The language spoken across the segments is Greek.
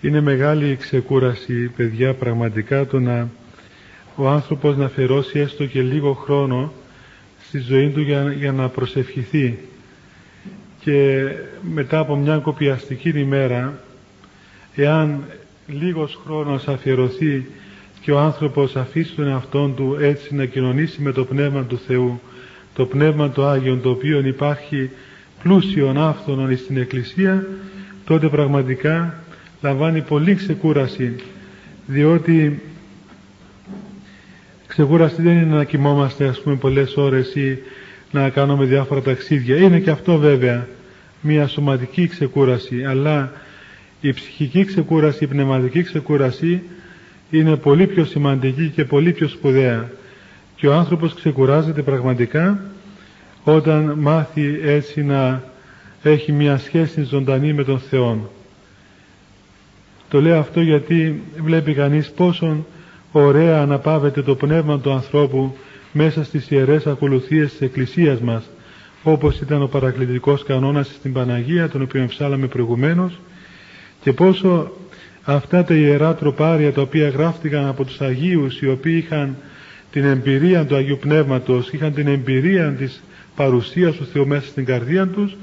Είναι μεγάλη ξεκούραση, παιδιά, πραγματικά το να ο άνθρωπος να αφιερώσει έστω και λίγο χρόνο στη ζωή του για, για να προσευχηθεί. Και μετά από μια κοπιαστική ημέρα εάν λίγος χρόνος αφιερωθεί και ο άνθρωπος αφήσει τον εαυτόν του έτσι να κοινωνήσει με το Πνεύμα του Θεού το Πνεύμα του Άγιον το οποίο υπάρχει πλούσιον άφθονον στην Εκκλησία τότε πραγματικά λαμβάνει πολύ ξεκούραση διότι ξεκούραση δεν είναι να κοιμόμαστε ας πούμε πολλές ώρες ή να κάνουμε διάφορα ταξίδια είναι και αυτό βέβαια μια σωματική ξεκούραση αλλά η ψυχική ξεκούραση, η πνευματική ξεκούραση είναι πολύ πιο σημαντική και πολύ πιο σπουδαία και ο άνθρωπος ξεκουράζεται πραγματικά όταν μάθει έτσι να έχει μια σχέση ζωντανή με τον Θεό. Το λέω αυτό γιατί βλέπει κανείς πόσο ωραία αναπαύεται το πνεύμα του ανθρώπου μέσα στις ιερές ακολουθίες της Εκκλησίας μας όπως ήταν ο παρακλητικός κανόνας στην Παναγία τον οποίο εμψάλαμε προηγουμένως και πόσο αυτά τα ιερά τροπάρια τα οποία γράφτηκαν από τους Αγίους οι οποίοι είχαν την εμπειρία του Αγίου Πνεύματος είχαν την εμπειρία της παρουσίας τους Θεού μέσα στην καρδία τους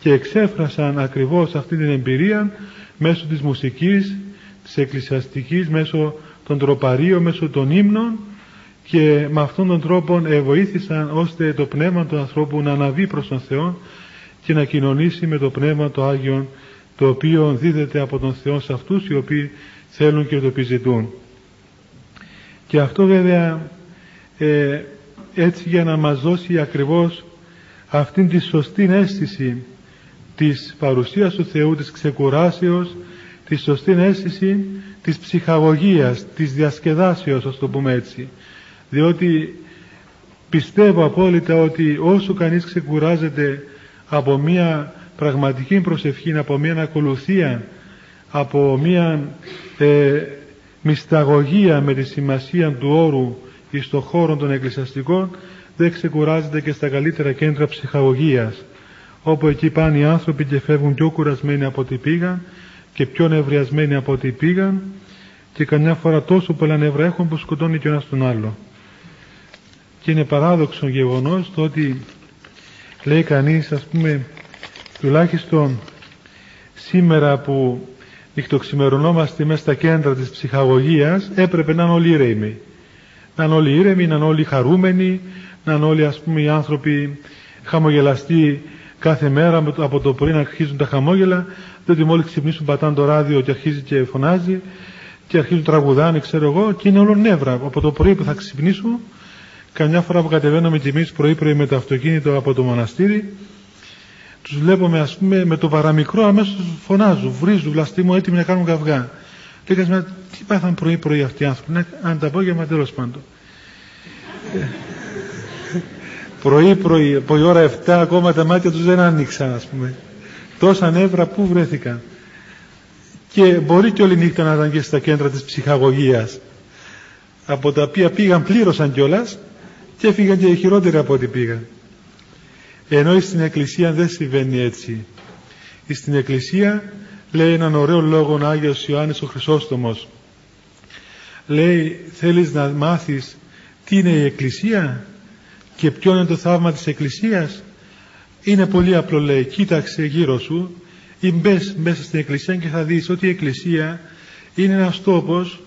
και εξέφρασαν ακριβώς αυτή την εμπειρία μέσω της μουσικής, της εκκλησιαστικής, μέσω των τροπαρίων, μέσω των ύμνων και με αυτόν τον τρόπο βοήθησαν ώστε το πνεύμα του ανθρώπου να αναβεί προς τον Θεό και να κοινωνήσει με το πνεύμα του Άγιον το οποίο δίδεται από τον Θεό σε αυτούς οι οποίοι θέλουν και το επιζητούν. Και αυτό βέβαια ε, έτσι για να μας δώσει ακριβώς αυτήν τη σωστή αίσθηση της παρουσίας του Θεού, της ξεκουράσεως, της σωστή αίσθηση της ψυχαγωγίας, της διασκεδάσεως, ας το πούμε έτσι. Διότι πιστεύω απόλυτα ότι όσο κανείς ξεκουράζεται από μια πραγματική προσευχή, από μια ακολουθία, από μια ε, μυσταγωγία με τη σημασία του όρου εις το χώρο των εκκλησιαστικών, δεν ξεκουράζεται και στα καλύτερα κέντρα ψυχαγωγίας όπου εκεί πάνε οι άνθρωποι και φεύγουν πιο κουρασμένοι από ό,τι πήγαν και πιο νευριασμένοι από ό,τι πήγαν και καμιά φορά τόσο πολλά νεύρα έχουν που σκοτώνει και ο ένας τον άλλο. Και είναι παράδοξο γεγονός το ότι λέει κανείς ας πούμε τουλάχιστον σήμερα που νυχτοξημερωνόμαστε μέσα στα κέντρα της ψυχαγωγίας έπρεπε να είναι όλοι ήρεμοι. Να είναι όλοι ήρεμοι, να είναι όλοι χαρούμενοι, να είναι όλοι ας πούμε οι άνθρωποι χαμογελαστοί κάθε μέρα από το πρωί να αρχίζουν τα χαμόγελα διότι μόλις ξυπνήσουν πατάνε το ράδιο και αρχίζει και φωνάζει και αρχίζουν τραγουδάνε ξέρω εγώ και είναι όλο νεύρα. Από το πρωί που θα ξυπνήσουν καμιά φορά που κατεβαίνουμε κι εμείς πρωί πρωί με το αυτοκίνητο από το μοναστήρι τους βλέπουμε ας πούμε με το παραμικρό αμέσως φωνάζουν, βρίζουν, βλαστήμου έτοιμοι να κάνουν καυγά και έκανες τι πάθαν πρωί πρωί αυτοί οι άνθρωποι αν τα απόγευμα τέλος πάντων πρωί πρωί από η ώρα 7 ακόμα τα μάτια τους δεν άνοιξαν ας πούμε. Τόσα νεύρα που βρέθηκαν. Και μπορεί και όλη νύχτα να ήταν και στα κέντρα της ψυχαγωγίας. Από τα οποία πήγαν πλήρωσαν κιόλας και έφυγαν και χειρότεροι από ό,τι πήγαν. Ενώ στην εκκλησία δεν συμβαίνει έτσι. Στην εκκλησία λέει έναν ωραίο λόγο ο Άγιος Ιωάννης ο Χρυσόστομος. Λέει θέλεις να μάθεις τι είναι η εκκλησία; Και ποιο είναι το θαύμα της Εκκλησίας; Είναι πολύ απλό λέει κοίταξε γύρω σου ή μπες μέσα στην Εκκλησία και θα δεις ότι η Εκκλησία είναι ένας τόπος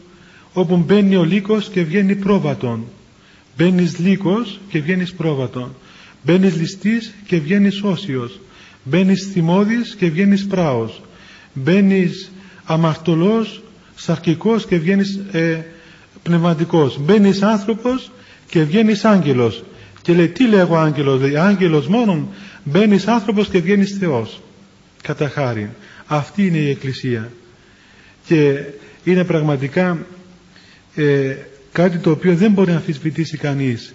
όπου μπαίνει ο λύκος και βγαίνει πρόβατον. Μπαίνεις λύκος και βγαίνεις πρόβατον. Μπαίνεις ληστής και βγαίνεις όσιος. Μπαίνεις θυμώδης και βγαίνεις πράος. Μπαίνεις αμαρτωλός σαρκικός και βγαίνεις ε, πνευματικός. Μπαίνεις άνθρωπος και βγαίνεις άγγελος και λέει τι λέγω άγγελος, λέει άγγελος μόνον μπαίνεις άνθρωπος και βγαίνεις Θεός. Κατά χάρη. Αυτή είναι η Εκκλησία. Και είναι πραγματικά ε, κάτι το οποίο δεν μπορεί να αμφισβητήσει κανείς.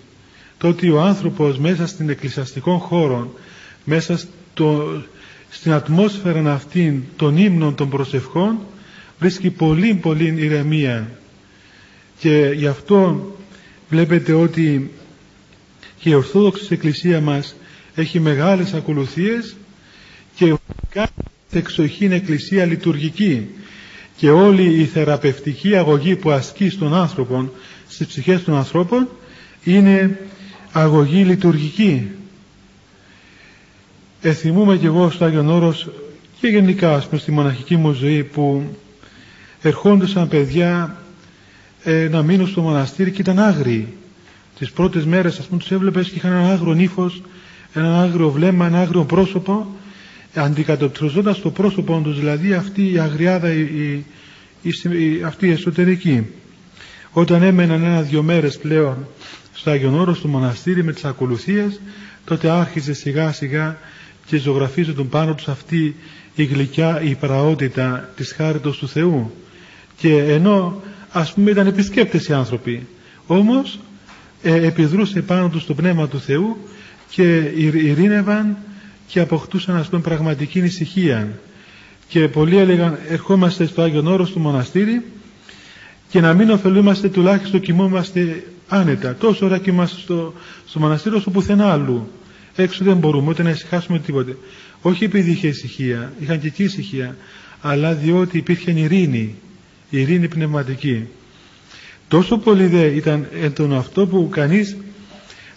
Το ότι ο άνθρωπος μέσα στην εκκλησιαστικών χώρο, μέσα στο, στην ατμόσφαιρα αυτήν των ύμνων των προσευχών, βρίσκει πολύ πολύ ηρεμία. Και γι' αυτό βλέπετε ότι και η Ορθόδοξη Εκκλησία μας έχει μεγάλες ακολουθίες και κάθε εξοχήν εκκλησία λειτουργική και όλη η θεραπευτική αγωγή που ασκεί στον άνθρωπο στις ψυχές των ανθρώπων είναι αγωγή λειτουργική. Εθιμούμε και εγώ στο Άγιον Όρος και γενικά ας πούμε στη μοναχική μου ζωή που ερχόντουσαν παιδιά ε, να μείνουν στο μοναστήρι και ήταν άγριοι τις πρώτες μέρες ας πούμε τους έβλεπες και είχαν ένα άγριο νύφος ένα άγριο βλέμμα, ένα άγριο πρόσωπο. Αντικατοπτριζόντας το πρόσωπο τους δηλαδή αυτή η αγριάδα η, η, η, αυτή η εσωτερική. Όταν έμεναν ένα-δυο μέρες πλέον στο Άγιον Όρος του μοναστήρι με τις ακολουθίες τότε άρχισε σιγά σιγά και ζωγραφίζονταν πάνω τους αυτή η γλυκιά η πραότητα της χάριτος του Θεού. Και ενώ ας πούμε ήταν επισκέπτες οι άνθρωποι όμως ε, επιδρούσε πάνω τους το Πνεύμα του Θεού και ειρήνευαν και αποκτούσαν ας πούμε πραγματική ησυχία. Και πολλοί έλεγαν ερχόμαστε στο Άγιον Όρος του μοναστήρι και να μην ωφελούμαστε τουλάχιστον κοιμόμαστε άνετα. Τόσο ώρα κοιμάστε στο, στο μοναστήρι όσο πουθενά αλλού έξω δεν μπορούμε ούτε να ησυχάσουμε τίποτε όχι επειδή είχε ησυχία είχαν και εκεί ησυχία αλλά διότι υπήρχε ειρήνη ειρήνη πνευματική τόσο πολύ δε ήταν έντονο αυτό που κανείς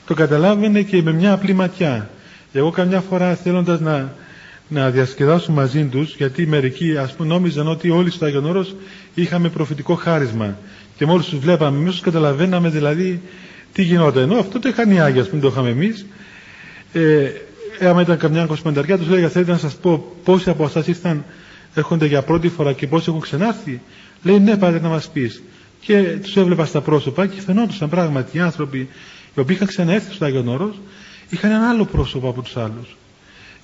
το καταλάβαινε και με μια απλή ματιά. Εγώ καμιά φορά θέλοντας να, να διασκεδάσω μαζί τους γιατί μερικοί ας πούμε νόμιζαν ότι όλοι στο Άγιον Όρος είχαμε προφητικό χάρισμα. Και μόλις τους βλέπαμε εμείς καταλαβαίναμε δηλαδή τι γινόταν. Ενώ αυτό το είχαν οι Άγιοι ας πούμε το είχαμε εμείς. Ε, άμα ήταν καμιά κοσμενταριά τους λέγα θέλετε να σας πω πόσοι από εσάς ήρθαν έρχονται για πρώτη φορά και πόσοι έχουν ξενάρθει λέει ναι πάτε να μας πεις και τους έβλεπα στα πρόσωπα και φαινόντουσαν πράγματι οι άνθρωποι οι οποίοι είχαν ξαναέρθει στο Άγιον Όρος είχαν ένα άλλο πρόσωπο από τους άλλους.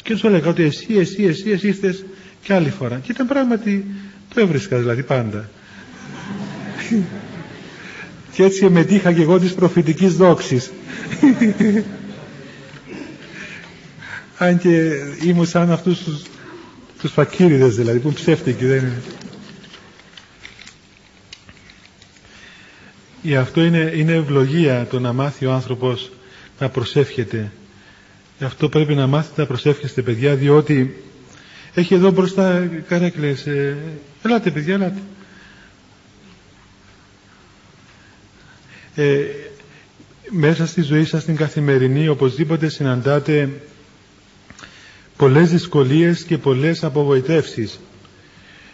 Και τους έλεγα ότι εσύ, εσύ, εσύ, εσύ ήρθες και άλλη φορά. Και ήταν πράγματι το έβρισκα δηλαδή πάντα. Και έτσι μετήχα και εγώ της προφητικής δόξης. Αν και ήμουν σαν αυτούς τους, τους φακύριδες δηλαδή που ψεύτικοι δεν είναι Γι' αυτό είναι, είναι ευλογία το να μάθει ο άνθρωπος να προσεύχεται. Γι' αυτό πρέπει να μάθετε να προσεύχεστε παιδιά διότι έχει εδώ μπροστά καρέκλες. Ε, ελάτε παιδιά, ελάτε. Ε, μέσα στη ζωή σας την καθημερινή οπωσδήποτε συναντάτε πολλές δυσκολίες και πολλές απογοητεύσεις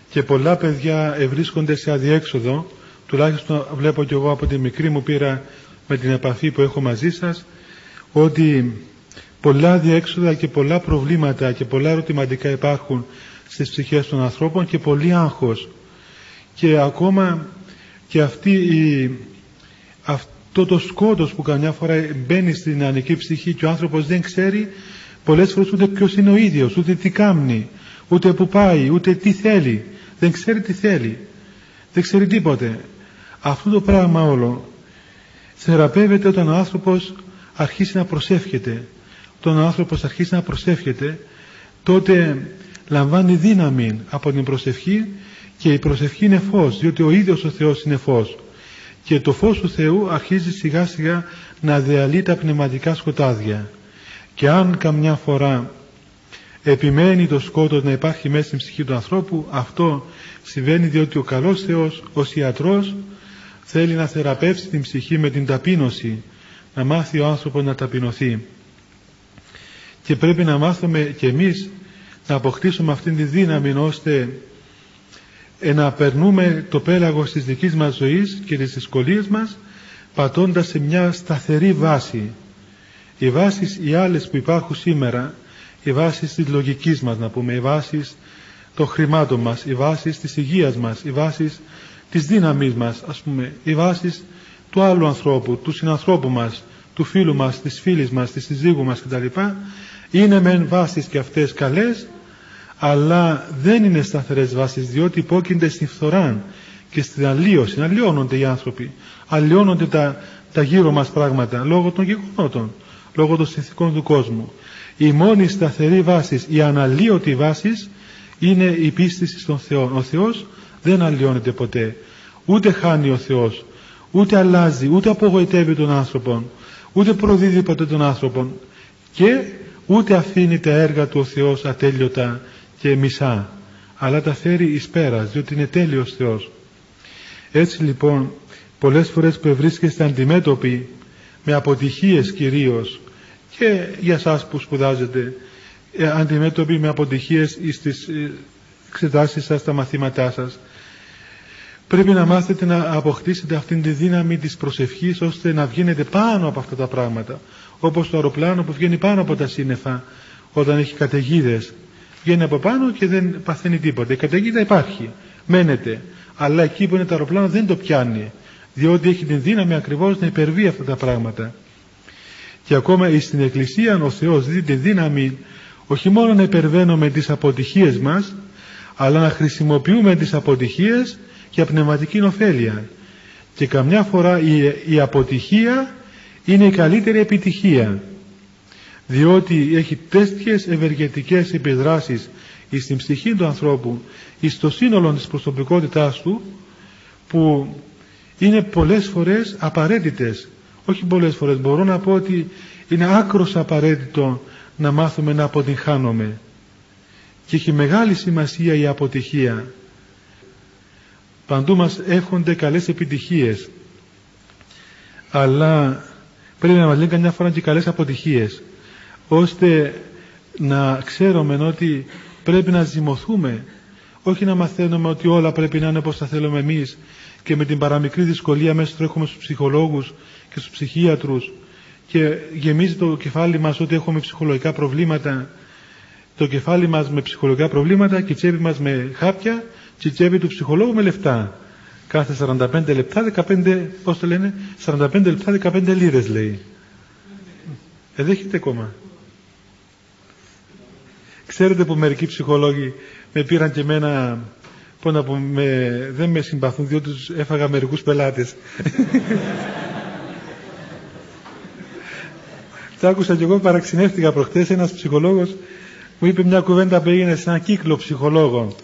και πολλά παιδιά ευρίσκονται σε αδιέξοδο τουλάχιστον βλέπω και εγώ από τη μικρή μου πείρα με την επαφή που έχω μαζί σας ότι πολλά διέξοδα και πολλά προβλήματα και πολλά ερωτηματικά υπάρχουν στις ψυχές των ανθρώπων και πολύ άγχος. Και ακόμα και αυτή η, αυτό το σκότος που καμιά φορά μπαίνει στην νεανική ψυχή και ο άνθρωπος δεν ξέρει πολλές φορές ούτε ποιος είναι ο ίδιος ούτε τι κάνει ούτε που πάει ούτε τι θέλει. Δεν ξέρει τι θέλει. Δεν ξέρει τίποτε αυτό το πράγμα όλο θεραπεύεται όταν ο άνθρωπος αρχίσει να προσεύχεται. Όταν ο άνθρωπος αρχίσει να προσεύχεται τότε λαμβάνει δύναμη από την προσευχή και η προσευχή είναι φως διότι ο ίδιος ο Θεός είναι φως και το φως του Θεού αρχίζει σιγά σιγά να διαλύει τα πνευματικά σκοτάδια και αν καμιά φορά επιμένει το σκότος να υπάρχει μέσα στην ψυχή του ανθρώπου αυτό συμβαίνει διότι ο καλός Θεός ως ιατρός θέλει να θεραπεύσει την ψυχή με την ταπείνωση να μάθει ο άνθρωπος να ταπεινωθεί. Και πρέπει να μάθουμε και εμείς να αποκτήσουμε αυτήν τη δύναμη ώστε να περνούμε το πέλαγος της δικής μας ζωής και τις δυσκολίες μας πατώντας σε μια σταθερή βάση. Οι βάσεις οι άλλες που υπάρχουν σήμερα οι βάσεις της λογικής μας να πούμε οι βάσεις των χρημάτων μας οι βάσεις της υγείας μας οι βάσεις της δύναμής μας ας πούμε οι βάσεις του άλλου ανθρώπου του συνανθρώπου μας του φίλου μας, της φίλης μας, της συζύγου μας κτλ. Είναι μεν βάσεις και αυτές καλές αλλά δεν είναι σταθερές βάσεις διότι υπόκεινται στην φθορά και στην αλλίωση, αλλιώνονται οι άνθρωποι. Αλλιώνονται τα, τα γύρω μας πράγματα λόγω των γεγονότων λόγω των συνθηκών του κόσμου. Η μόνη σταθερή βάση, η αναλύωτη βάση είναι η πίστηση στον Θεό. Ο Θεός δεν αλλοιώνεται ποτέ. Ούτε χάνει ο Θεός ούτε αλλάζει ούτε απογοητεύει τον άνθρωπο ούτε προδίδει ποτέ τον άνθρωπο και ούτε αφήνει τα έργα του ο Θεός ατέλειωτα και μισά αλλά τα φέρει εις πέρας διότι είναι τέλειος Θεός. Έτσι λοιπόν πολλές φορές που βρίσκεστε αντιμέτωποι με αποτυχίες κυρίως και για σας που σπουδάζετε ε, αντιμέτωποι με αποτυχίες στις ε, εξετάσεις σας, τα μαθήματά σας πρέπει να μάθετε να αποκτήσετε αυτήν τη δύναμη της προσευχής ώστε να βγαίνετε πάνω από αυτά τα πράγματα όπως το αεροπλάνο που βγαίνει πάνω από τα σύννεφα όταν έχει καταιγίδες. βγαίνει από πάνω και δεν παθαίνει τίποτα. Η καταιγίδα υπάρχει, μένεται αλλά εκεί που είναι το αεροπλάνο δεν το πιάνει διότι έχει την δύναμη ακριβώς να υπερβεί αυτά τα πράγματα. Και ακόμα στην Εκκλησία ο Θεός δίνει τη δύναμη όχι μόνο να υπερβαίνουμε τις αποτυχίες μας αλλά να χρησιμοποιούμε τις αποτυχίες για πνευματική ωφέλεια και καμιά φορά η, η αποτυχία είναι η καλύτερη επιτυχία διότι έχει τέτοιες ευεργετικές επιδράσεις στην ψυχή του ανθρώπου στο σύνολο της προσωπικότητάς του που είναι πολλές φορές απαραίτητες. Όχι πολλές φορές μπορώ να πω ότι είναι άκρος απαραίτητο να μάθουμε να αποτυγχάνουμε. Και έχει μεγάλη σημασία η αποτυχία παντού μας εύχονται καλές επιτυχίες. Αλλά πρέπει να μας λένε καμιά φορά και καλές αποτυχίες ώστε να ξέρουμε ότι πρέπει να ζυμωθούμε. Όχι να μαθαίνουμε ότι όλα πρέπει να είναι όπως τα θέλουμε εμείς και με την παραμικρή δυσκολία μέσα τρέχουμε στους ψυχολόγους και στους ψυχίατρους και γεμίζει το κεφάλι μας ότι έχουμε ψυχολογικά προβλήματα. Το κεφάλι μας με ψυχολογικά προβλήματα και η τσέπη μας με χάπια και η τσέπη του ψυχολόγου με λεφτά. Κάθε 45 λεπτά 15 πώς το λένε 45 λεπτά 15 λίρες λέει. Ε, δεν έχετε ακόμα. Ξέρετε που μερικοί ψυχολόγοι με πήραν και εμένα πω να πω, με, δεν με συμπαθούν διότι τους έφαγα μερικούς πελάτες. Τα άκουσα και εγώ παραξενεύτηκα προχτές ένας ψυχολόγος μου είπε μια κουβέντα που έγινε σε ένα κύκλο ψυχολόγων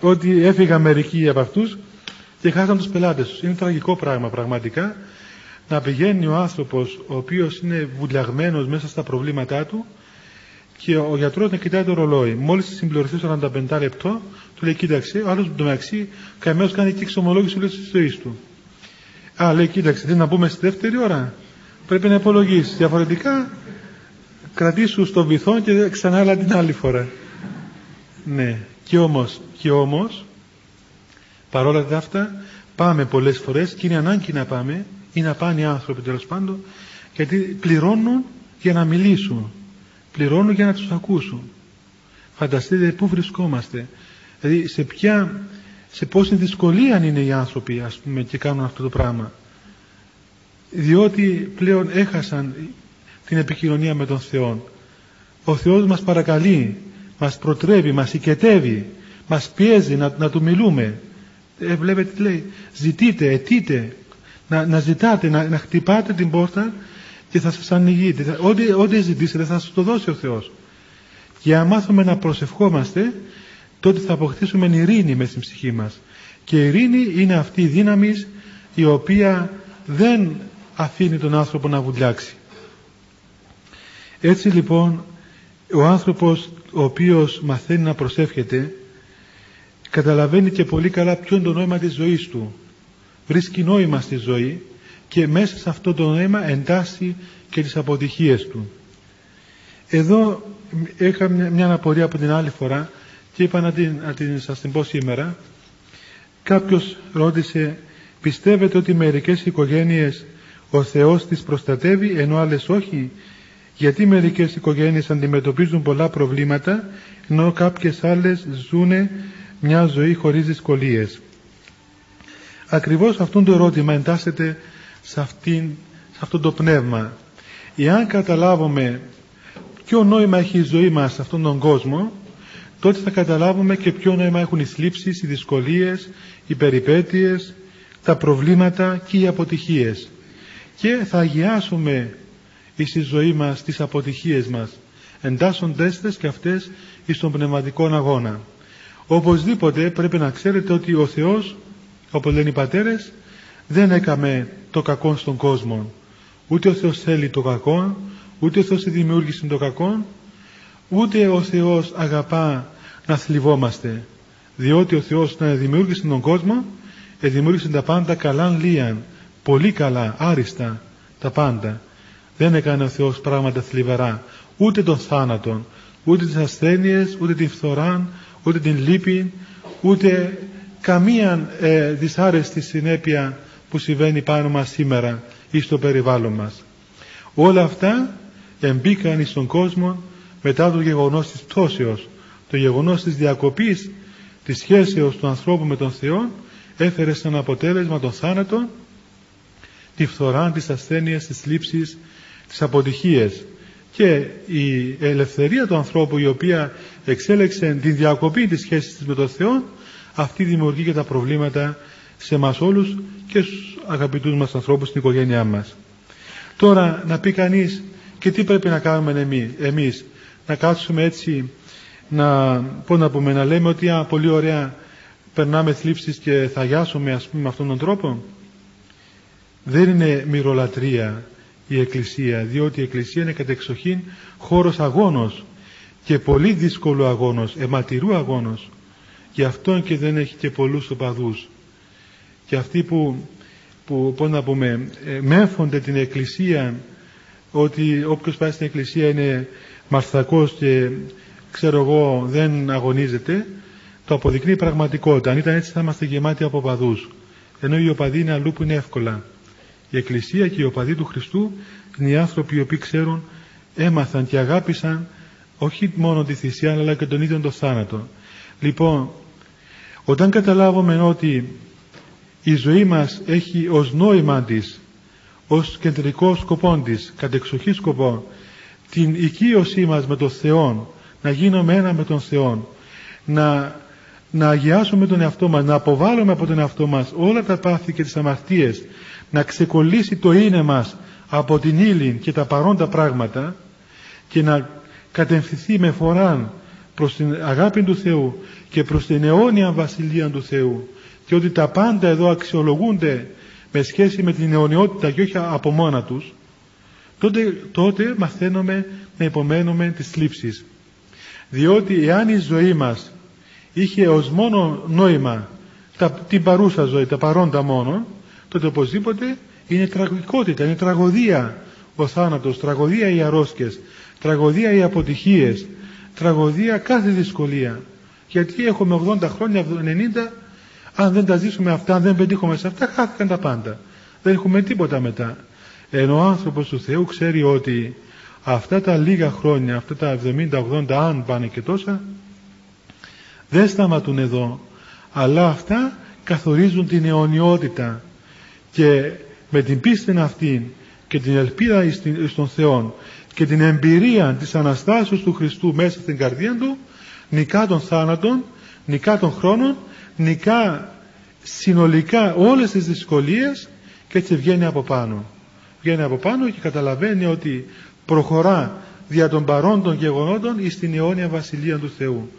ότι έφυγα μερικοί από αυτούς και χάσαν τους πελάτες τους. Είναι τραγικό πράγμα πραγματικά να πηγαίνει ο άνθρωπος ο οποίος είναι βουλιαγμένος μέσα στα προβλήματά του και ο γιατρός να κοιτάει το ρολόι. Μόλις συμπληρωθεί 45 λεπτό, του λέει κοίταξε, ο άλλος με το μεταξύ καημένος κάνει και εξομολόγηση όλης της ζωής του. Α, λέει κοίταξε, δεν να μπούμε στη δεύτερη ώρα. Πρέπει να υπολογίσεις. Διαφορετικά κρατήσου στο βυθό και ξανά άλλα την άλλη φορά. Ναι, και όμως, και όμως παρόλα αυτά πάμε πολλές φορές και είναι ανάγκη να πάμε ή να πάνε οι άνθρωποι τέλος πάντων γιατί πληρώνουν για να μιλήσουν πληρώνουν για να τους ακούσουν. Φανταστείτε πού βρισκόμαστε. Δηλαδή σε ποια σε πόση δυσκολία είναι οι άνθρωποι ας πούμε και κάνουν αυτό το πράγμα. Διότι πλέον έχασαν την επικοινωνία με τον Θεό ο Θεός μας παρακαλεί μας προτρέπει, μας οικετεύει μας πιέζει να, να του μιλούμε. Ε, βλέπετε τι λέει ζητείτε, αιτείτε να, να ζητάτε, να, να χτυπάτε την πόρτα και θα σας ανοιγείτε. Ό,τι, ό,τι ζητήσετε θα σας το δώσει ο Θεός. Και αν μάθουμε να προσευχόμαστε τότε θα αποκτήσουμε ειρήνη μέσα στην ψυχή μας. Και η ειρήνη είναι αυτή η δύναμη η οποία δεν αφήνει τον άνθρωπο να βουλιάξει. Έτσι λοιπόν ο άνθρωπος ο οποίος μαθαίνει να προσεύχεται καταλαβαίνει και πολύ καλά ποιο είναι το νόημα της ζωής του. Βρίσκει νόημα στη ζωή και μέσα σε αυτό το νόημα εντάσσει και τις αποτυχίες του. Εδώ είχα μια απορία από την άλλη φορά και είπα να την, να την σας την πω σήμερα. Κάποιος ρώτησε πιστεύετε ότι μερικές οικογένειες ο Θεός τις προστατεύει ενώ άλλες όχι γιατί μερικές οικογένειες αντιμετωπίζουν πολλά προβλήματα ενώ κάποιες άλλες ζουν μια ζωή χωρίς δυσκολίες. Ακριβώς αυτό το ερώτημα εντάσσεται σε, αυτήν, σε αυτό το πνεύμα. Εάν καταλάβουμε ποιο νόημα έχει η ζωή μας σε αυτόν τον κόσμο, τότε θα καταλάβουμε και ποιο νόημα έχουν οι θλίψεις, οι δυσκολίες, οι περιπέτειες, τα προβλήματα και οι αποτυχίες. Και θα αγιάσουμε στη ζωή μας τις αποτυχίες μας, εντάσσοντες τες και αυτές στον πνευματικό αγώνα. Οπωσδήποτε πρέπει να ξέρετε ότι ο Θεός, όπως λένε οι πατέρες, δεν έκαμε το κακό στον κόσμο. Ούτε ο Θεός θέλει το κακό, ούτε ο Θεός δημιούργησε το κακό, ούτε ο Θεός αγαπά να θλιβόμαστε. διότι ο Θεός να δημιούργησε τον κόσμο δημιούργησε τα πάντα καλά λίαν πολύ καλά, άριστα τα πάντα δεν έκανε ο Θεός πράγματα θλιβερά ούτε τον θάνατον ούτε τις ασθένειες, ούτε την φθορά ούτε την λύπη ούτε καμία ε, δυσάρεστη συνέπεια που συμβαίνει πάνω μας σήμερα ή στο περιβάλλον μας. Όλα αυτά εμπήκαν στον κόσμο μετά το γεγονός της πτώσεως. Το γεγονός της διακοπής της σχέσεως του ανθρώπου με τον Θεό έφερε σαν αποτέλεσμα τον θάνατο τη φθορά, τις ασθένειες, τις λήψεις, τις αποτυχίες και η ελευθερία του ανθρώπου η οποία εξέλεξε τη διακοπή της σχέσης της με τον Θεό αυτή δημιουργεί και τα προβλήματα σε μας όλους και στους αγαπητούς μας ανθρώπους στην οικογένειά μας. Τώρα να πει κανείς και τι πρέπει να κάνουμε εμείς, να κάτσουμε έτσι να, πω να πούμε, να λέμε ότι α, πολύ ωραία περνάμε θλίψεις και θα γιάσουμε ας πούμε με αυτόν τον τρόπο. Δεν είναι μυρολατρεία η Εκκλησία, διότι η Εκκλησία είναι κατεξοχήν χώρος αγώνος και πολύ δύσκολο αγώνος, αιματηρού αγώνος. Γι' αυτό και δεν έχει και πολλούς οπαδούς. Και αυτοί που, που πώς να πούμε, ε, μέφονται την Εκκλησία ότι όποιος πάει στην Εκκλησία είναι μαρθακός και ξέρω εγώ δεν αγωνίζεται το αποδεικνύει πραγματικότητα αν ήταν έτσι θα είμαστε γεμάτοι από οπαδούς ενώ οι οπαδοί είναι αλλού που είναι εύκολα η Εκκλησία και οι οπαδοί του Χριστού είναι οι άνθρωποι οι οποίοι ξέρουν έμαθαν και αγάπησαν όχι μόνο τη θυσία αλλά και τον ίδιο τον θάνατο. Λοιπόν όταν καταλάβουμε ότι η ζωή μας έχει ως νόημα της ως κεντρικό σκοπό της κατεξοχή σκοπό την οικείωσή μας με τον Θεό να γίνουμε ένα με τον Θεό να, να αγιάσουμε τον εαυτό μας να αποβάλουμε από τον εαυτό μας όλα τα πάθη και τις αμαρτίες να ξεκολλήσει το είναι μας από την ύλη και τα παρόντα πράγματα και να κατευθυνθεί με φοράν προς την αγάπη του Θεού και προς την αιώνια βασιλεία του Θεού και ότι τα πάντα εδώ αξιολογούνται με σχέση με την αιωνιότητα και όχι από μόνα τους τότε, τότε μαθαίνουμε να υπομένουμε τις θλίψεις. Διότι εάν η ζωή μας είχε ως μόνο νόημα τα, την παρούσα ζωή, τα παρόντα μόνο τότε οπωσδήποτε είναι τραγικότητα, είναι τραγωδία ο θάνατος, τραγωδία οι αρρώσκες, τραγωδία οι αποτυχίες, τραγωδία κάθε δυσκολία. Γιατί έχουμε 80 χρόνια, 90, αν δεν τα ζήσουμε αυτά, αν δεν πετύχουμε σε αυτά, χάθηκαν τα πάντα. Δεν έχουμε τίποτα μετά. Ενώ ο άνθρωπος του Θεού ξέρει ότι αυτά τα λίγα χρόνια, αυτά τα 70-80 αν πάνε και τόσα, δεν σταματούν εδώ, αλλά αυτά καθορίζουν την αιωνιότητα και με την πίστη αυτή και την ελπίδα στον Θεό και την εμπειρία της Αναστάσεως του Χριστού μέσα στην καρδία του νικά των θάνατων, νικά των χρόνων, νικά συνολικά όλες τις δυσκολίες και έτσι βγαίνει από πάνω. Βγαίνει από πάνω και καταλαβαίνει ότι προχωρά δια των παρόντων γεγονότων εις την αιώνια βασιλεία του Θεού.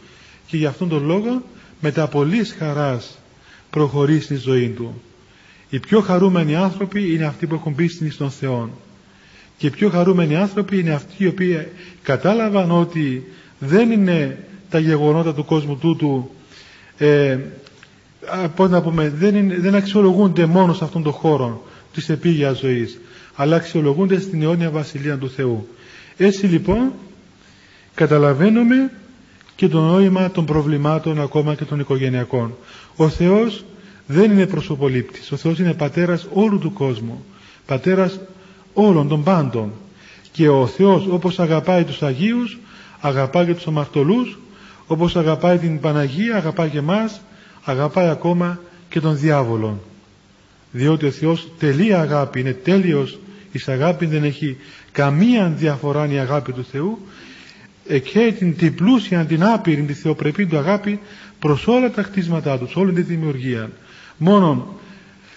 Και γι' αυτόν τον λόγο μετά πολλής χαράς προχωρεί στη ζωή του. Οι πιο χαρούμενοι άνθρωποι είναι αυτοί που έχουν πίστη στον Θεό. Και οι πιο χαρούμενοι άνθρωποι είναι αυτοί οι οποίοι κατάλαβαν ότι δεν είναι τα γεγονότα του κόσμου τούτου ε, πώς να πούμε, δεν, δεν αξιολογούνται μόνο σε αυτόν τον χώρο της επίγειας ζωής αλλά αξιολογούνται στην αιώνια βασιλεία του Θεού. Έτσι λοιπόν καταλαβαίνουμε και το νόημα των προβλημάτων ακόμα και των οικογενειακών. Ο Θεός δεν είναι προσωπολήπτης. Ο Θεός είναι πατέρας όλου του κόσμου. Πατέρας όλων των πάντων. Και ο Θεός όπως αγαπάει τους Αγίους, αγαπάει και τους αμαρτωλούς, όπως αγαπάει την Παναγία, αγαπάει και εμάς, αγαπάει ακόμα και τον διάβολο. Διότι ο Θεός τελεία αγάπη, είναι τέλειος εις αγάπη, δεν έχει καμία διαφορά η αγάπη του Θεού και την, την πλούσια, την άπειρη, τη θεοπρεπή του αγάπη προς όλα τα κτίσματά τους, όλη τη δημιουργία. Μόνον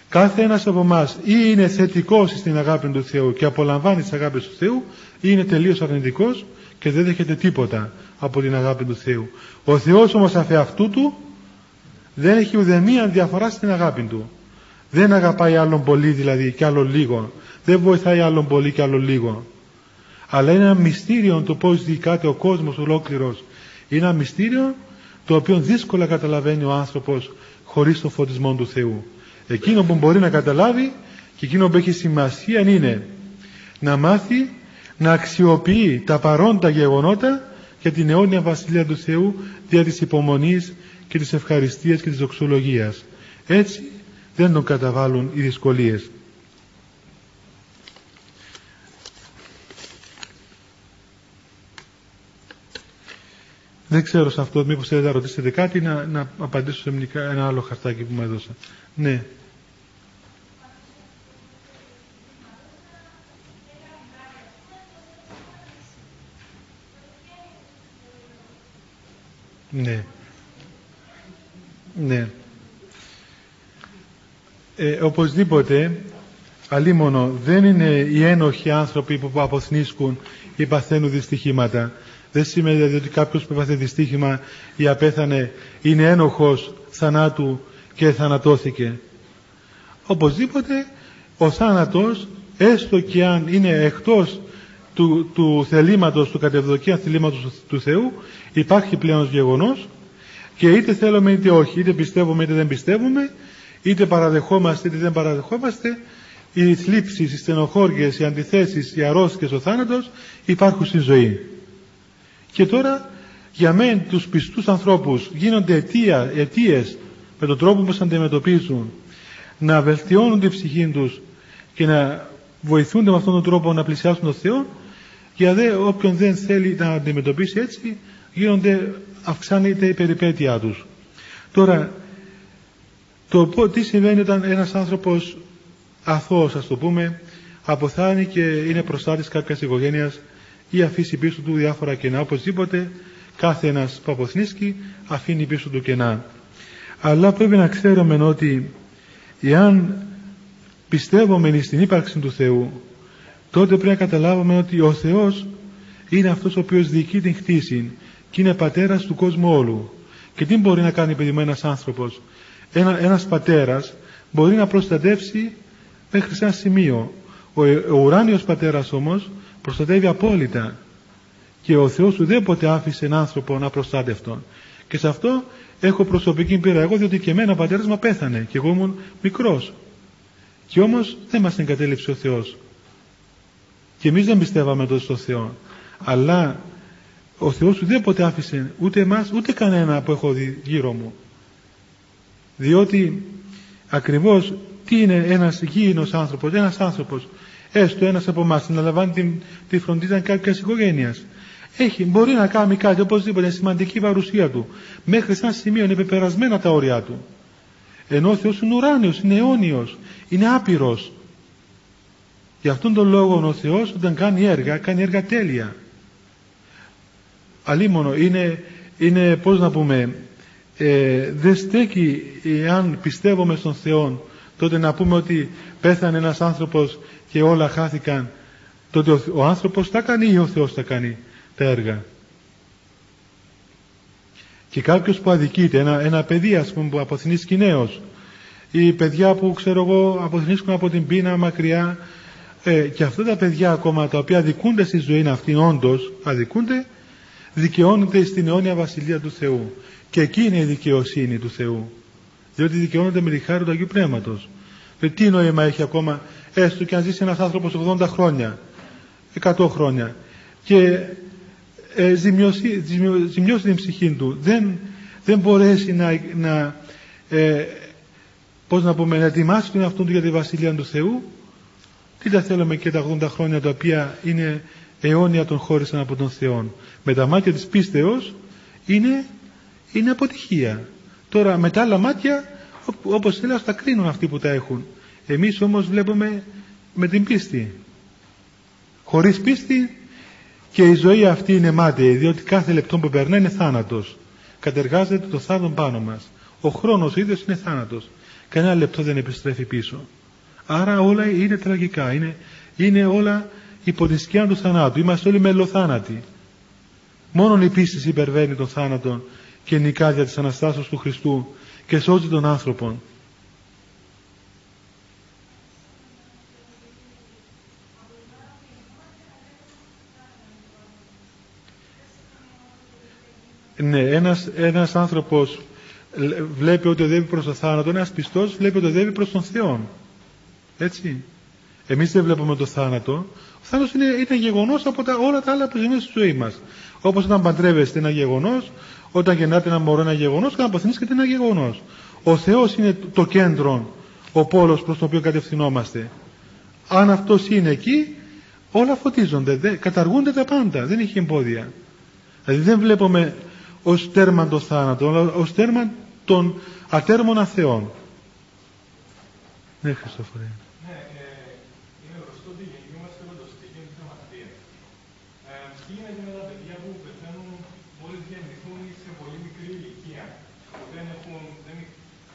κάθε ένας από εμάς ή είναι θετικός στην αγάπη του Θεού και απολαμβάνει τις αγάπη του Θεού ή είναι τελείως αρνητικός και δεν δέχεται τίποτα από την αγάπη του Θεού. Ο Θεός όμως αφ' αυτού του δεν έχει ουδεμία διαφορά στην αγάπη του. Δεν αγαπάει άλλον πολύ δηλαδή και άλλον λίγο. Δεν βοηθάει άλλον πολύ και άλλον λίγο. Αλλά είναι ένα μυστήριο το πώς δικάται ο κόσμος ολόκληρος. Είναι ένα μυστήριο το οποίο δύσκολα καταλαβαίνει ο άνθρωπος χωρίς το φωτισμό του Θεού. Εκείνο που μπορεί να καταλάβει και εκείνο που έχει σημασία είναι να μάθει να αξιοποιεί τα παρόντα γεγονότα για την αιώνια Βασιλεία του Θεού δια της υπομονής και της ευχαριστίας και της δοξολογίας. Έτσι δεν τον καταβάλουν οι δυσκολίες. Δεν ξέρω σε αυτό, μήπως θέλετε να ρωτήσετε κάτι, να, να απαντήσω σε ένα άλλο χαρτάκι που μου έδωσα. Ναι. Ναι. Ναι. Ε, οπωσδήποτε, αλίμονο, δεν είναι οι ένοχοι άνθρωποι που αποθνίσκουν ή παθαίνουν δυστυχήματα. Δεν σημαίνει δηλαδή ότι κάποιος που έπαθε δυστύχημα ή απέθανε είναι ένοχος θανάτου και θανατώθηκε. Οπωσδήποτε ο θάνατος έστω και αν είναι εκτός του, του θελήματος, του κατευδοκία θελήματος του Θεού υπάρχει πλέον γεγονός και είτε θέλουμε είτε όχι, είτε πιστεύουμε είτε δεν πιστεύουμε, είτε παραδεχόμαστε είτε δεν παραδεχόμαστε, οι θλίψεις, οι στενοχώριες, οι αντιθέσεις, οι αρρώστιες, ο θάνατος υπάρχουν στη ζωή. Και τώρα για μένα τους πιστούς ανθρώπους γίνονται αιτία, αιτίες με τον τρόπο που αντιμετωπίζουν να βελτιώνουν την ψυχή τους και να βοηθούνται με αυτόν τον τρόπο να πλησιάσουν τον Θεό για δε όποιον δεν θέλει να αντιμετωπίσει έτσι γίνονται, αυξάνεται η περιπέτειά τους. Τώρα, το τι συμβαίνει όταν ένας άνθρωπος αθώος ας το πούμε αποθάνει και είναι προστάτης κάποιας οικογένειας ή αφήσει πίσω του διάφορα κενά. Οπωσδήποτε κάθε ένας που αποθνίσκει αφήνει πίσω του κενά. Αλλά πρέπει να ξέρουμε ότι εάν πιστεύουμε στην ύπαρξη του Θεού τότε πρέπει να καταλάβουμε ότι ο Θεός είναι αυτός ο οποίος διοικεί την χτίση και είναι πατέρας του κόσμου όλου. Και τι μπορεί να κάνει παιδί μου ένας άνθρωπος; Ένα, ένας πατέρας μπορεί να προστατεύσει μέχρι σε ένα σημείο. Ο, ο ουράνιος πατέρας όμως προστατεύει απόλυτα. Και ο Θεός ουδέποτε άφησε έναν άνθρωπο να προστάτευτον. Και σε αυτό έχω προσωπική πείρα εγώ διότι και εμένα ο πατέρας μου πέθανε και εγώ ήμουν μικρός. Και όμως δεν μας εγκατέλειψε ο Θεός. Και εμείς δεν πιστεύαμε τόσο στο Θεό. Αλλά ο Θεός ουδέποτε άφησε ούτε εμάς ούτε κανένα που έχω δει γύρω μου. Διότι ακριβώς τι είναι ένας γήινος άνθρωπος, ένας άνθρωπος, έστω ένας από εμάς να λαμβάνει την, τη φροντίδα κάποιας οικογένειας. Έχει, μπορεί να κάνει κάτι οπωσδήποτε, είναι σημαντική παρουσία του. Μέχρι σαν σημείο είναι πεπερασμένα τα όρια του. Ενώ ο Θεός είναι ουράνιος, είναι αιώνιος, είναι άπειρος. Γι' αυτόν τον λόγο ο Θεός όταν κάνει έργα, κάνει έργα τέλεια. Αλίμονο, είναι, είναι πώς να πούμε, ε, δεν στέκει εάν πιστεύουμε στον Θεό τότε να πούμε ότι πέθανε ένας άνθρωπος και όλα χάθηκαν τότε ο, ο άνθρωπος τα κάνει ή ο Θεός τα κάνει τα έργα; Και κάποιος που αδικείται ένα, ένα παιδί ας πούμε που αποθυνίσκει νέος ή παιδιά που ξέρω εγώ αποθυνίσκουν από την πείνα μακριά ε, και αυτά τα παιδιά ακόμα τα οποία αδικούνται στη ζωή αυτή όντως αδικούνται δικαιώνονται στην αιώνια βασιλεία του Θεού. Και εκεί είναι η δικαιοσύνη του Θεού. Διότι δικαιώνονται με τη χάρη του Αγίου Πνεύματος. Ε, τι νόημα έχει ακόμα έστω και αν ζήσει ένας άνθρωπος 80 χρόνια 100 χρόνια και ε, ζημιώσει, ζημιώσει την ψυχή του δεν, δεν μπορέσει να, να ε, πώς να πούμε να ετοιμάσει τον εαυτό του για τη Βασιλεία του Θεού τι τα θέλουμε και τα 80 χρόνια τα οποία είναι αιώνια τον χώρισαν από τον Θεό με τα μάτια της πίστεως είναι, είναι αποτυχία. Τώρα με τα άλλα μάτια όπως λέω τα κρίνουν αυτοί που τα έχουν εμείς όμως βλέπουμε με την πίστη. Χωρίς πίστη και η ζωή αυτή είναι μάταιη διότι κάθε λεπτό που περνάει είναι θάνατος. Κατεργάζεται το θάνατο πάνω μας. Ο χρόνος ο ίδιος είναι θάνατος. Κανένα λεπτό δεν επιστρέφει πίσω. Άρα όλα είναι τραγικά. Είναι, είναι όλα υπό τη σκιά του θανάτου. Είμαστε όλοι μελοθάνατοι. Μόνο η πίστη υπερβαίνει τον θάνατο και νικά για της Αναστάσεως του Χριστού και σώζει τον άνθρωπο. Ναι, ένας, ένας άνθρωπος βλέπει ότι οδεύει προς το θάνατο, ένας πιστός βλέπει ότι οδεύει προς τον Θεό. Έτσι. Εμείς δεν βλέπουμε το θάνατο. Ο θάνατος είναι, είναι γεγονός από τα, όλα τα άλλα που συμβαίνουν στη ζωή μας. Όπως όταν παντρεύεστε ένα γεγονός, όταν γεννάτε ένα μωρό ένα γεγονός, όταν αποθυνίσκετε ένα γεγονός. Ο Θεός είναι το κέντρο, ο πόλος προς το οποίο κατευθυνόμαστε. Αν αυτός είναι εκεί, όλα φωτίζονται, καταργούνται τα πάντα, δεν έχει εμπόδια. Δηλαδή δεν βλέπουμε ως τέρμα το θάνατο, αλλά ως τέρμα των ατέρμων αθεών. Ναι, Χριστόφορε. Ναι, ε, είναι γνωστό ότι γεννιούμαστε με το στοιχείο της αμαρτίας. Ε, τι γίνεται με τα παιδιά που πεθαίνουν μόλις γεννηθούν ή σε πολύ μικρή ηλικία, που δεν έχουν, δεν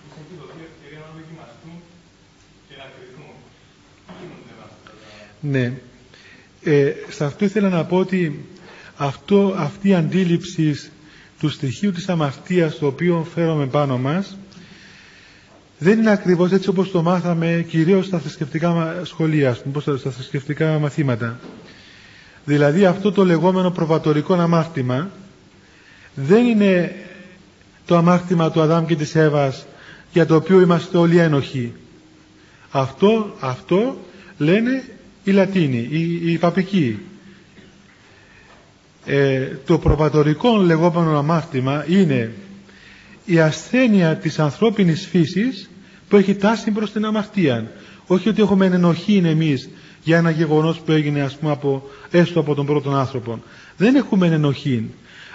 τους έχει δοθεί ευκαιρία να δοκιμαστούν και να κρυθούν. Τι γίνονται με αυτά Ναι. Ε, σε αυτό ήθελα να πω ότι αυτό, αυτή η αντίληψη του στοιχείου της αμαρτίας το οποίο φέρουμε πάνω μας δεν είναι ακριβώς έτσι όπως το μάθαμε κυρίως στα θρησκευτικά σχολεία, στα θρησκευτικά μαθήματα. Δηλαδή αυτό το λεγόμενο προβατορικό αμάρτημα δεν είναι το αμάρτημα του Αδάμ και της Εύας για το οποίο είμαστε όλοι ένοχοι. Αυτό, αυτό λένε οι Λατίνοι, οι, οι Παπικοί. Ε, το προπατορικό λεγόμενο αμάρτημα είναι η ασθένεια της ανθρώπινης φύσης που έχει τάσει προς την αμαρτία. Όχι ότι έχουμε ενοχή εμείς για ένα γεγονός που έγινε ας πούμε από, έστω από τον πρώτον άνθρωπο. Δεν έχουμε ενοχή.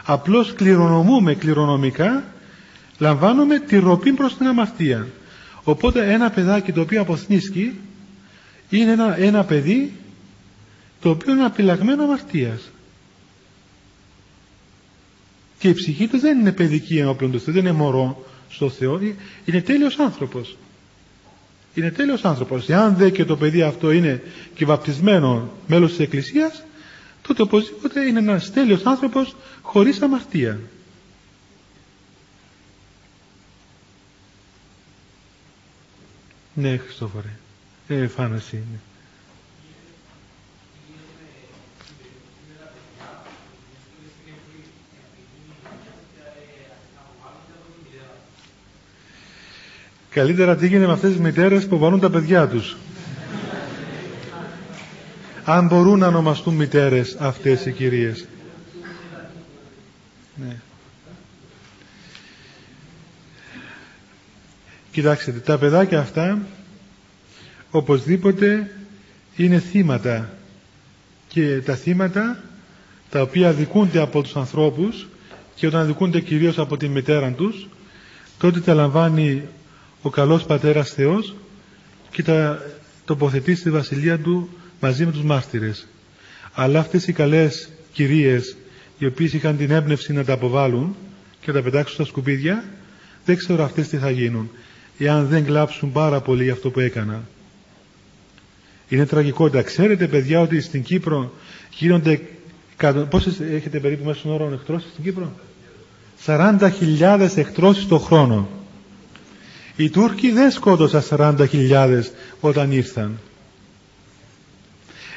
Απλώς κληρονομούμε κληρονομικά, λαμβάνουμε τη ροπή προς την αμαρτία. Οπότε ένα παιδάκι το οποίο αποθνίσκει είναι ένα, ένα παιδί το οποίο είναι απειλαγμένο αμαρτίας. Και η ψυχή του δεν είναι παιδική ενώπιον του Θεού, δεν είναι μωρό στο Θεό, είναι τέλειος άνθρωπος. Είναι τέλειος άνθρωπος. Εάν δε και το παιδί αυτό είναι και βαπτισμένο μέλος της Εκκλησίας, τότε οπωσδήποτε είναι ένας τέλειος άνθρωπος χωρίς αμαρτία. Ναι, Χριστόφορε. Ε, φάναση είναι. Καλύτερα τι γίνεται με αυτές τις μητέρες που βάλουν τα παιδιά τους. Αν μπορούν να ονομαστούν μητέρες αυτές οι κυρίες. Ναι. Κοιτάξτε, τα παιδάκια αυτά οπωσδήποτε είναι θύματα και τα θύματα τα οποία αδικούνται από τους ανθρώπους και όταν αδικούνται κυρίως από τη μητέρα τους τότε τα λαμβάνει ο καλός πατέρας Θεός και τα τοποθετεί στη βασιλεία του μαζί με τους μάρτυρες. Αλλά αυτές οι καλές κυρίες οι οποίες είχαν την έμπνευση να τα αποβάλουν και να τα πετάξουν στα σκουπίδια δεν ξέρω αυτές τι θα γίνουν εάν δεν κλάψουν πάρα πολύ για αυτό που έκανα. Είναι τραγικότητα. Ξέρετε παιδιά ότι στην Κύπρο γίνονται πόσες έχετε περίπου μέσα στον όρο εκτρώσεις στην Κύπρο; 40.000 εκτρώσεις το χρόνο οι Τούρκοι δεν σκότωσαν 40.000 όταν ήρθαν.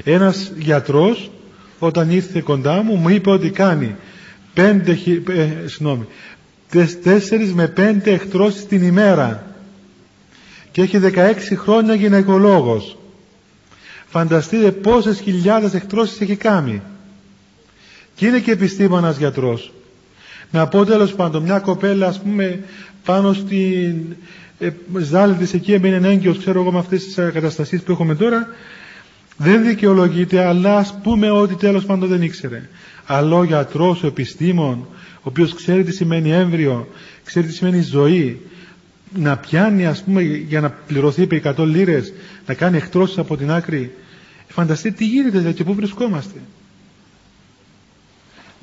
Ένας γιατρός όταν ήρθε κοντά μου μου είπε ότι κάνει 5, ε, συγνώμη, 4 με 5 εκτρώσεις την ημέρα και έχει 16 χρόνια γυναικολόγος. Φανταστείτε πόσες χιλιάδες εκτρώσεις έχει κάνει. Και είναι και επιστήμονας γιατρός. Να πω τέλος πάντων μια κοπέλα ας πούμε πάνω στην ε, ζάλιτης εκεί έμεινε έγκυος ξέρω εγώ με αυτές τις καταστασίες που έχουμε τώρα δεν δικαιολογείται αλλά ας πούμε ότι τέλος πάντων δεν ήξερε. Αλλά ο γιατρός, ο επιστήμον ο οποίος ξέρει τι σημαίνει έμβριο ξέρει τι σημαίνει ζωή να πιάνει ας πούμε για να πληρωθεί επί 100 λίρες να κάνει εκτρώσεις από την άκρη. Φανταστείτε τι γίνεται δηλαδή και πού βρισκόμαστε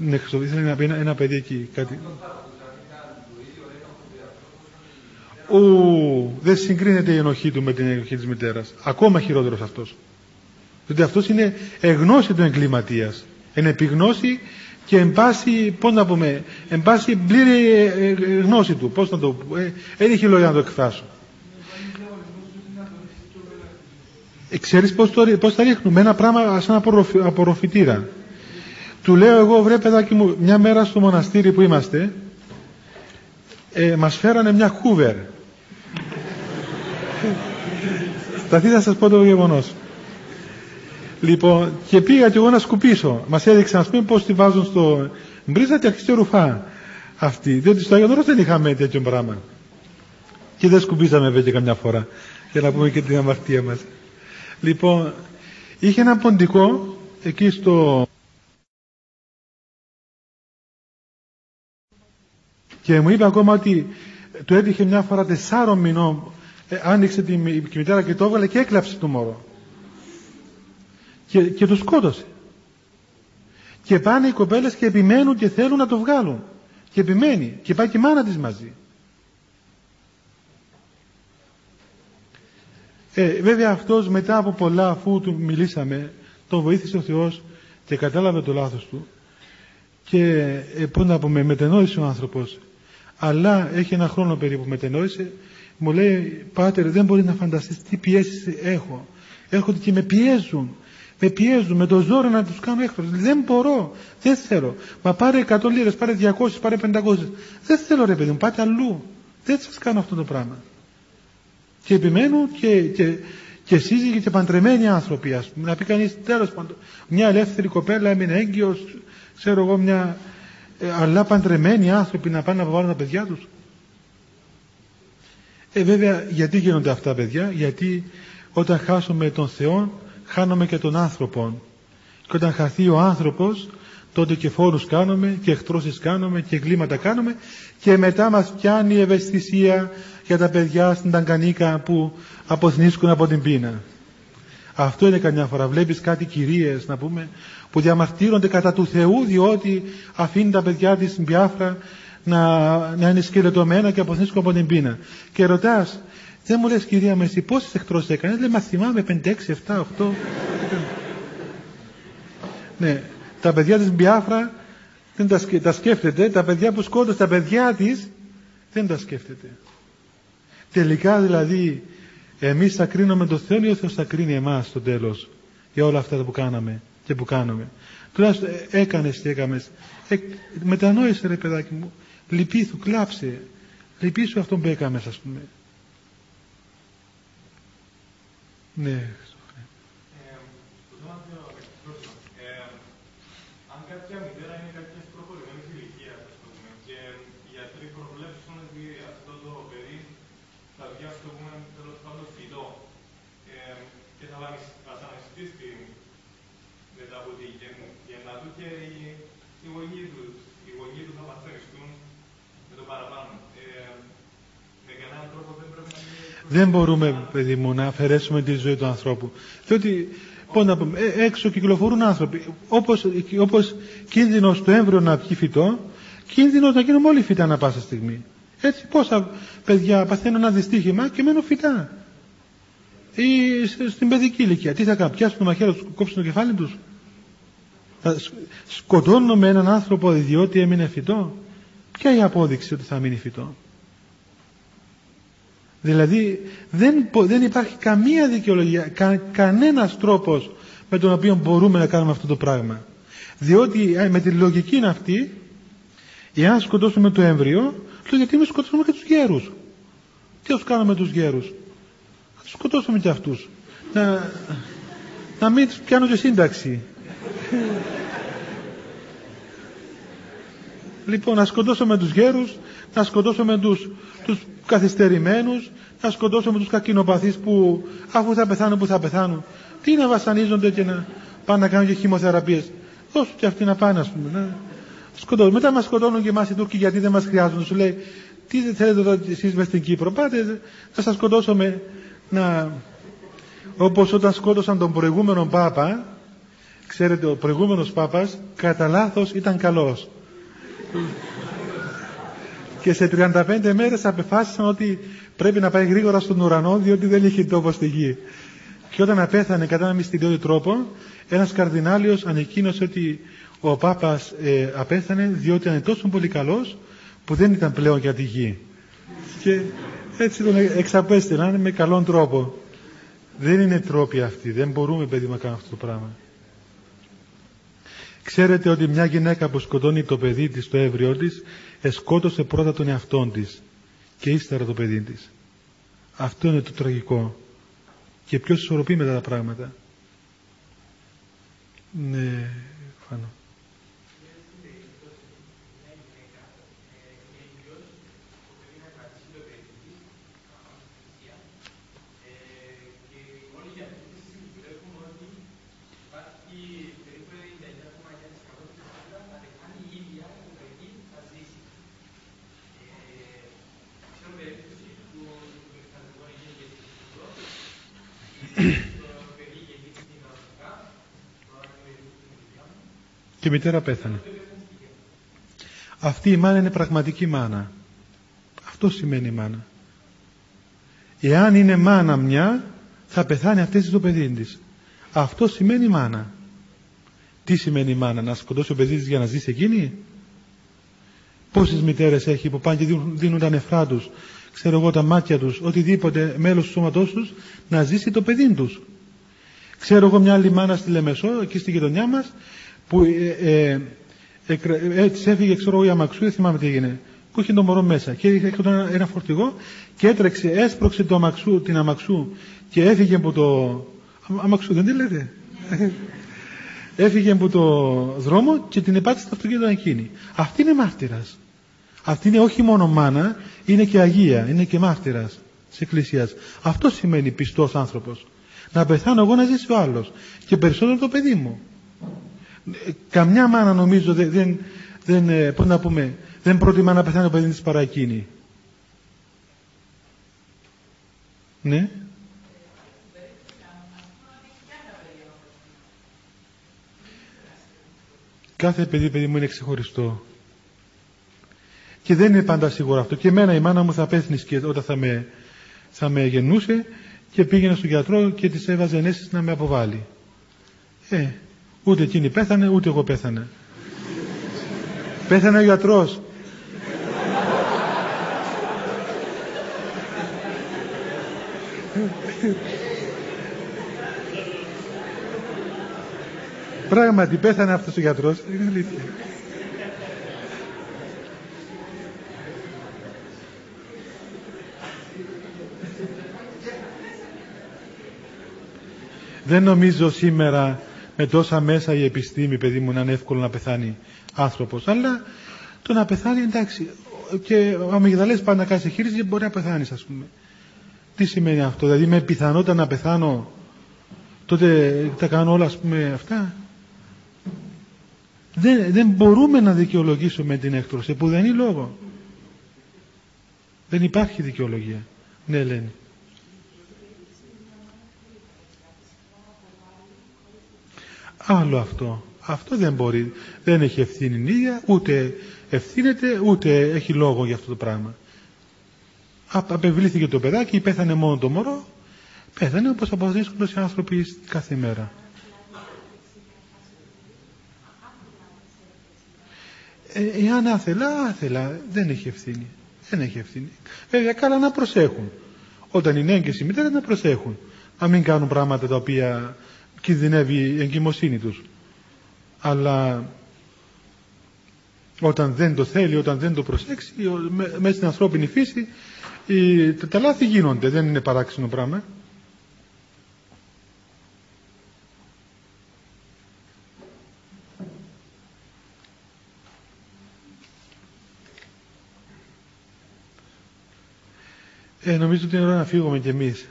ναι, ήθελα να πει ένα, ένα παιδί εκεί κάτι Ου, δεν συγκρίνεται η ενοχή του με την ενοχή της μητέρας. Ακόμα χειρότερος αυτός. Διότι αυτός είναι εγνώση του εγκληματίας. Είναι επιγνώση και εν πάση, πώς να πούμε, εν πάση πλήρη ε, ε, γνώση του. Πώς να το ε, δεν έχει λόγια να το εκφράσω. Ε, ξέρεις πώς, το, πώς τα ρίχνουμε, ένα πράγμα σαν απορροφητήρα. Του λέω εγώ βρε παιδάκι μου μια μέρα στο μοναστήρι που είμαστε ε, μας φέρανε μια χούβερ. Θα θα σας πω το γεγονός. Λοιπόν, και πήγα και εγώ να σκουπίσω. Μας έδειξαν, ας πούμε, πώς τη βάζουν στο μπρίζα και αρχίσει ρουφά αυτή. Διότι στο Άγιο δεν είχαμε τέτοιο πράγμα. Και δεν σκουπίσαμε βέβαια και καμιά φορά. Για να πούμε και την αμαρτία μας. Λοιπόν, είχε ένα ποντικό εκεί στο... Και μου είπε ακόμα ότι του έτυχε μια φορά τεσσάρων μηνών ε, άνοιξε τη μητέρα και το έβγαλε και έκλαψε το μωρό. Και, και το σκότωσε. Και πάνε οι κοπέλες και επιμένουν και θέλουν να το βγάλουν. Και επιμένει. Και πάει και η μάνα της μαζί. Ε, βέβαια αυτός μετά από πολλά αφού του μιλήσαμε το βοήθησε ο Θεός και κατάλαβε το λάθος του και ε, πώς να πούμε μετενόησε ο άνθρωπος αλλά έχει ένα χρόνο περίπου μετενόησε. Μου λέει πάτερ δεν μπορεί να φανταστείς τι πιέσεις έχω. Έρχονται και με πιέζουν. Με πιέζουν με το ζόρο να τους κάνω έκτος δεν μπορώ, δεν θέλω. Μα πάρε 100 λίρες, πάρε 200, πάρε 500 δεν θέλω ρε παιδί μου, πάτε αλλού. Δεν σας κάνω αυτό το πράγμα και επιμένουν και, και, και σύζυγοι και παντρεμένοι άνθρωποι ας πούμε. Να πει κανείς τέλος πάντων μια ελεύθερη κοπέλα έμεινε έγκυος ξέρω εγώ μια ε, αλλά παντρεμένοι άνθρωποι να πάνε να βάλουν τα παιδιά τους ε βέβαια γιατί γίνονται αυτά παιδιά; Γιατί όταν χάσουμε τον Θεό χάνουμε και τον άνθρωπο και όταν χαθεί ο άνθρωπος τότε και φόρους κάνουμε και εχθρώσεις κάνουμε και εγκλήματα κάνουμε και μετά μας πιάνει η ευαισθησία για τα παιδιά στην Ταγκανίκα που αποθνίσκουν από την πείνα. Αυτό είναι καμιά φορά. Βλέπεις κάτι κυρίες να πούμε που διαμαρτύρονται κατά του Θεού διότι αφήνει τα παιδιά της στην Πιάφρα να, να είναι σκελετωμένα και αποθνίσκουν από την πείνα. Και ρωτάς, δεν μου λες κυρία με εσύ πόσες εχθρώσεις έκανες; Λέει, μα θυμάμαι 5, 6, 7, 8. ναι, τα παιδιά της Μπιάφρα δεν τα, τα σκέφτεται, τα παιδιά που σκότωσε τα παιδιά της δεν τα σκέφτεται. Τελικά δηλαδή εμείς θα κρίνουμε το Θεό ή ο Θεός θα κρίνει εμάς στο τέλος για όλα αυτά που κάναμε και που κάνουμε. Τουλάχιστον ε, έκανες και έκαμες. Ε, μετανόησε ρε παιδάκι μου. Λυπήθου, κλάψε. Λυπήσου αυτόν που έκαμες ας πούμε. Ναι. Δεν μπορούμε, παιδί μου, να αφαιρέσουμε τη ζωή του ανθρώπου. Διότι, πώς να πούμε, ε, έξω κυκλοφορούν άνθρωποι. Όπως, όπως κίνδυνος του έμβριο να βγει φυτό, κίνδυνος να γίνουμε όλοι φυτά να πάσα στιγμή. Έτσι, πόσα παιδιά παθαίνουν ένα δυστύχημα και μένουν φυτά. Ή στην παιδική ηλικία. Τι θα κάνουν, πιάσουν το μαχαίρι τους, κόψουν το κεφάλι τους. Θα σκοτώνουμε έναν άνθρωπο διότι έμεινε φυτό. Ποια η απόδειξη ότι θα μείνει φυτό; Δηλαδή δεν, δεν υπάρχει καμία δικαιολογία, κα, κανένας τρόπος με τον οποίο μπορούμε να κάνουμε αυτό το πράγμα. Διότι ε, με τη λογική είναι αυτή, εάν σκοτώσουμε το έμβριο, λέω γιατί μην σκοτώσουμε και τους γέρους. Τι τους κάνουμε τους γέρους. Θα τους σκοτώσουμε και αυτούς. Να, να μην τους πιάνω και σύνταξη. λοιπόν, να σκοτώσουμε τους γέρους, να σκοτώσουμε τους, τους καθυστερημένους, να σκοτώσουμε τους κακινοπαθείς που αφού θα πεθάνουν που θα πεθάνουν. Τι να βασανίζονται και να πάνε να κάνουν και χημοθεραπείες. Δώσουν και αυτοί να πάνε ας πούμε. Να σκοτώσουν. Μετά μας σκοτώνουν και εμάς οι Τούρκοι γιατί δεν μας χρειάζονται. Σου λέει τι δεν θέλετε εδώ εσείς μες στην Κύπρο. Πάτε θα σας σκοτώσουμε να... Όπως όταν σκότωσαν τον προηγούμενο Πάπα, ξέρετε ο προηγούμενος Πάπας κατά λάθος ήταν καλός και σε 35 μέρες απεφάσισαν ότι πρέπει να πάει γρήγορα στον ουρανό διότι δεν είχε τόπο στη γη. Και όταν απέθανε κατά ένα μυστηριώδη τρόπο, ένας καρδινάλιος ανεκκίνωσε ότι ο Πάπας ε, απέθανε διότι ήταν τόσο πολύ καλός που δεν ήταν πλέον για τη γη. Και έτσι τον εξαπέστειλαν με καλόν τρόπο. Δεν είναι τρόποι αυτοί. Δεν μπορούμε παιδί να κάνουμε αυτό το πράγμα. Ξέρετε ότι μια γυναίκα που σκοτώνει το παιδί της, το έμβριό της, εσκότωσε πρώτα τον εαυτόν της και ύστερα το παιδί της. Αυτό είναι το τραγικό. Και ποιος ισορροπεί μετά τα πράγματα. Ναι, και η μητέρα πέθανε. Αυτή η μάνα είναι πραγματική μάνα. Αυτό σημαίνει μάνα. Εάν είναι μάνα μια, θα πεθάνει αυτή το παιδί της. Αυτό σημαίνει μάνα. Τι σημαίνει μάνα, να σκοτώσει ο παιδί της για να ζήσει εκείνη; Πόσες μητέρες έχει που πάνε και δίνουν τα νεφρά τους, ξέρω εγώ τα μάτια τους, οτιδήποτε μέλος του σώματός τους, να ζήσει το παιδί τους. Ξέρω εγώ μια άλλη μάνα στη Λεμεσό, εκεί στη γειτονιά μας, που ε, ε, ε, έτσι έφυγε ξέρω εγώ η αμαξού, δεν θυμάμαι τι έγινε που είχε το μωρό μέσα. Και είχε ένα φορτηγό και έτρεξε, έσπρωξε το αμαξού, την αμαξού και έφυγε από το αμαξού δεν τη λέτε; Έφυγε από το δρόμο και την επάτησε το αυτοκίνητο εκείνη. Αυτή είναι μάρτυρας. Αυτή είναι όχι μόνο μάνα είναι και Αγία, είναι και μάρτυρας της Εκκλησίας. Αυτό σημαίνει πιστός άνθρωπος. Να πεθάνω εγώ να ζήσει ο άλλος και περισσότερο το παιδί μου καμιά μάνα νομίζω δεν, δεν, δεν, ε, πώς να πούμε, δεν προτιμά να πεθάνει το παιδί της παρά εκείνη. Ναι. Κάθε παιδί, παιδί μου είναι ξεχωριστό. Και δεν είναι πάντα σίγουρο αυτό. Και εμένα η μάνα μου θα πέθνει και όταν θα με, θα με γεννούσε και πήγαινε στον γιατρό και της έβαζε ενέσεις να με αποβάλει. Ε, Ούτε εκείνη πέθανε, ούτε εγώ πέθανε. Πέθανε ο γιατρός. Πράγματι πέθανε αυτός ο γιατρός. Είναι αλήθεια. Δεν νομίζω σήμερα με τόσα μέσα η επιστήμη, παιδί μου, να είναι εύκολο να πεθάνει άνθρωπος. Αλλά το να πεθάνει, εντάξει, και ο αμυγδαλές πάει να κάνει εγχείρηση μπορεί να πεθάνεις, ας πούμε. Τι σημαίνει αυτό, δηλαδή με πιθανότητα να πεθάνω, τότε τα κάνω όλα, ας πούμε, αυτά. Δεν, δεν μπορούμε να δικαιολογήσουμε την έκτρωση, που δεν είναι λόγο. Δεν υπάρχει δικαιολογία. Ναι, Ελένη. Άλλο αυτό. Αυτό δεν μπορεί. Δεν έχει ευθύνη η ίδια, ούτε ευθύνεται, ούτε έχει λόγο για αυτό το πράγμα. Απευλήθηκε το παιδάκι, πέθανε μόνο το μωρό, πέθανε όπως αποδείσκονται οι άνθρωποι κάθε μέρα. Ε, εάν άθελα, άθελα, δεν έχει ευθύνη. Δεν έχει ευθύνη. Βέβαια, καλά να προσέχουν. Όταν είναι έγκυση μητέρα να προσέχουν. Να μην κάνουν πράγματα τα οποία κινδυνεύει η εγκυμοσύνη τους. Αλλά όταν δεν το θέλει, όταν δεν το προσέξει, μέσα στην ανθρώπινη φύση τα λάθη γίνονται, δεν είναι παράξενο πράγμα. Ε, νομίζω ότι είναι ώρα να φύγουμε κι εμείς.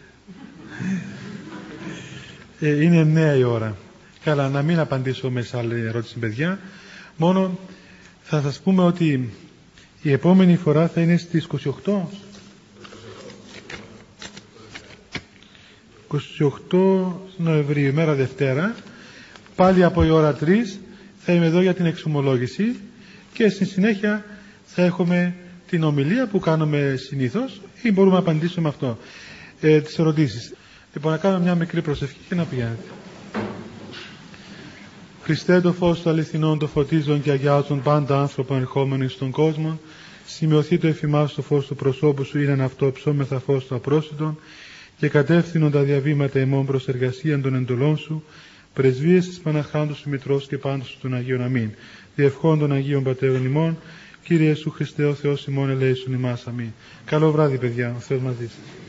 Ε, είναι νέα η ώρα. Καλά, να μην απαντήσω με σε άλλη ερώτηση, παιδιά. Μόνο θα σας πούμε ότι η επόμενη φορά θα είναι στις 28. 28 Νοεμβρίου, ημέρα Δευτέρα, πάλι από η ώρα 3 θα είμαι εδώ για την εξομολόγηση και στη συνέχεια θα έχουμε την ομιλία που κάνουμε συνήθως ή μπορούμε να απαντήσουμε αυτό. Ε, τις ερωτήσεις. Λοιπόν, να κάνουμε μια μικρή προσευχή και να πηγαίνετε. Χριστέ το φως του αληθινών το φωτίζον και αγιάζον πάντα άνθρωπο ερχόμενοι στον κόσμο, σημειωθεί το εφημάς το φως του προσώπου σου, είναι αυτό ψώμεθα φως του απρόσιτον και κατεύθυνον τα διαβήματα ημών προς εργασία των εντολών σου, πρεσβείες της Παναχάντου του Μητρός και πάντως των Αγίων Αμήν. Διευχών των Αγίων Πατέρων ημών, Κύριε Ιησού Χριστέ ο Θεός ημών ελέησον ημάς. Αμήν. Καλό βράδυ παιδιά, ο Θεός μαζί σας.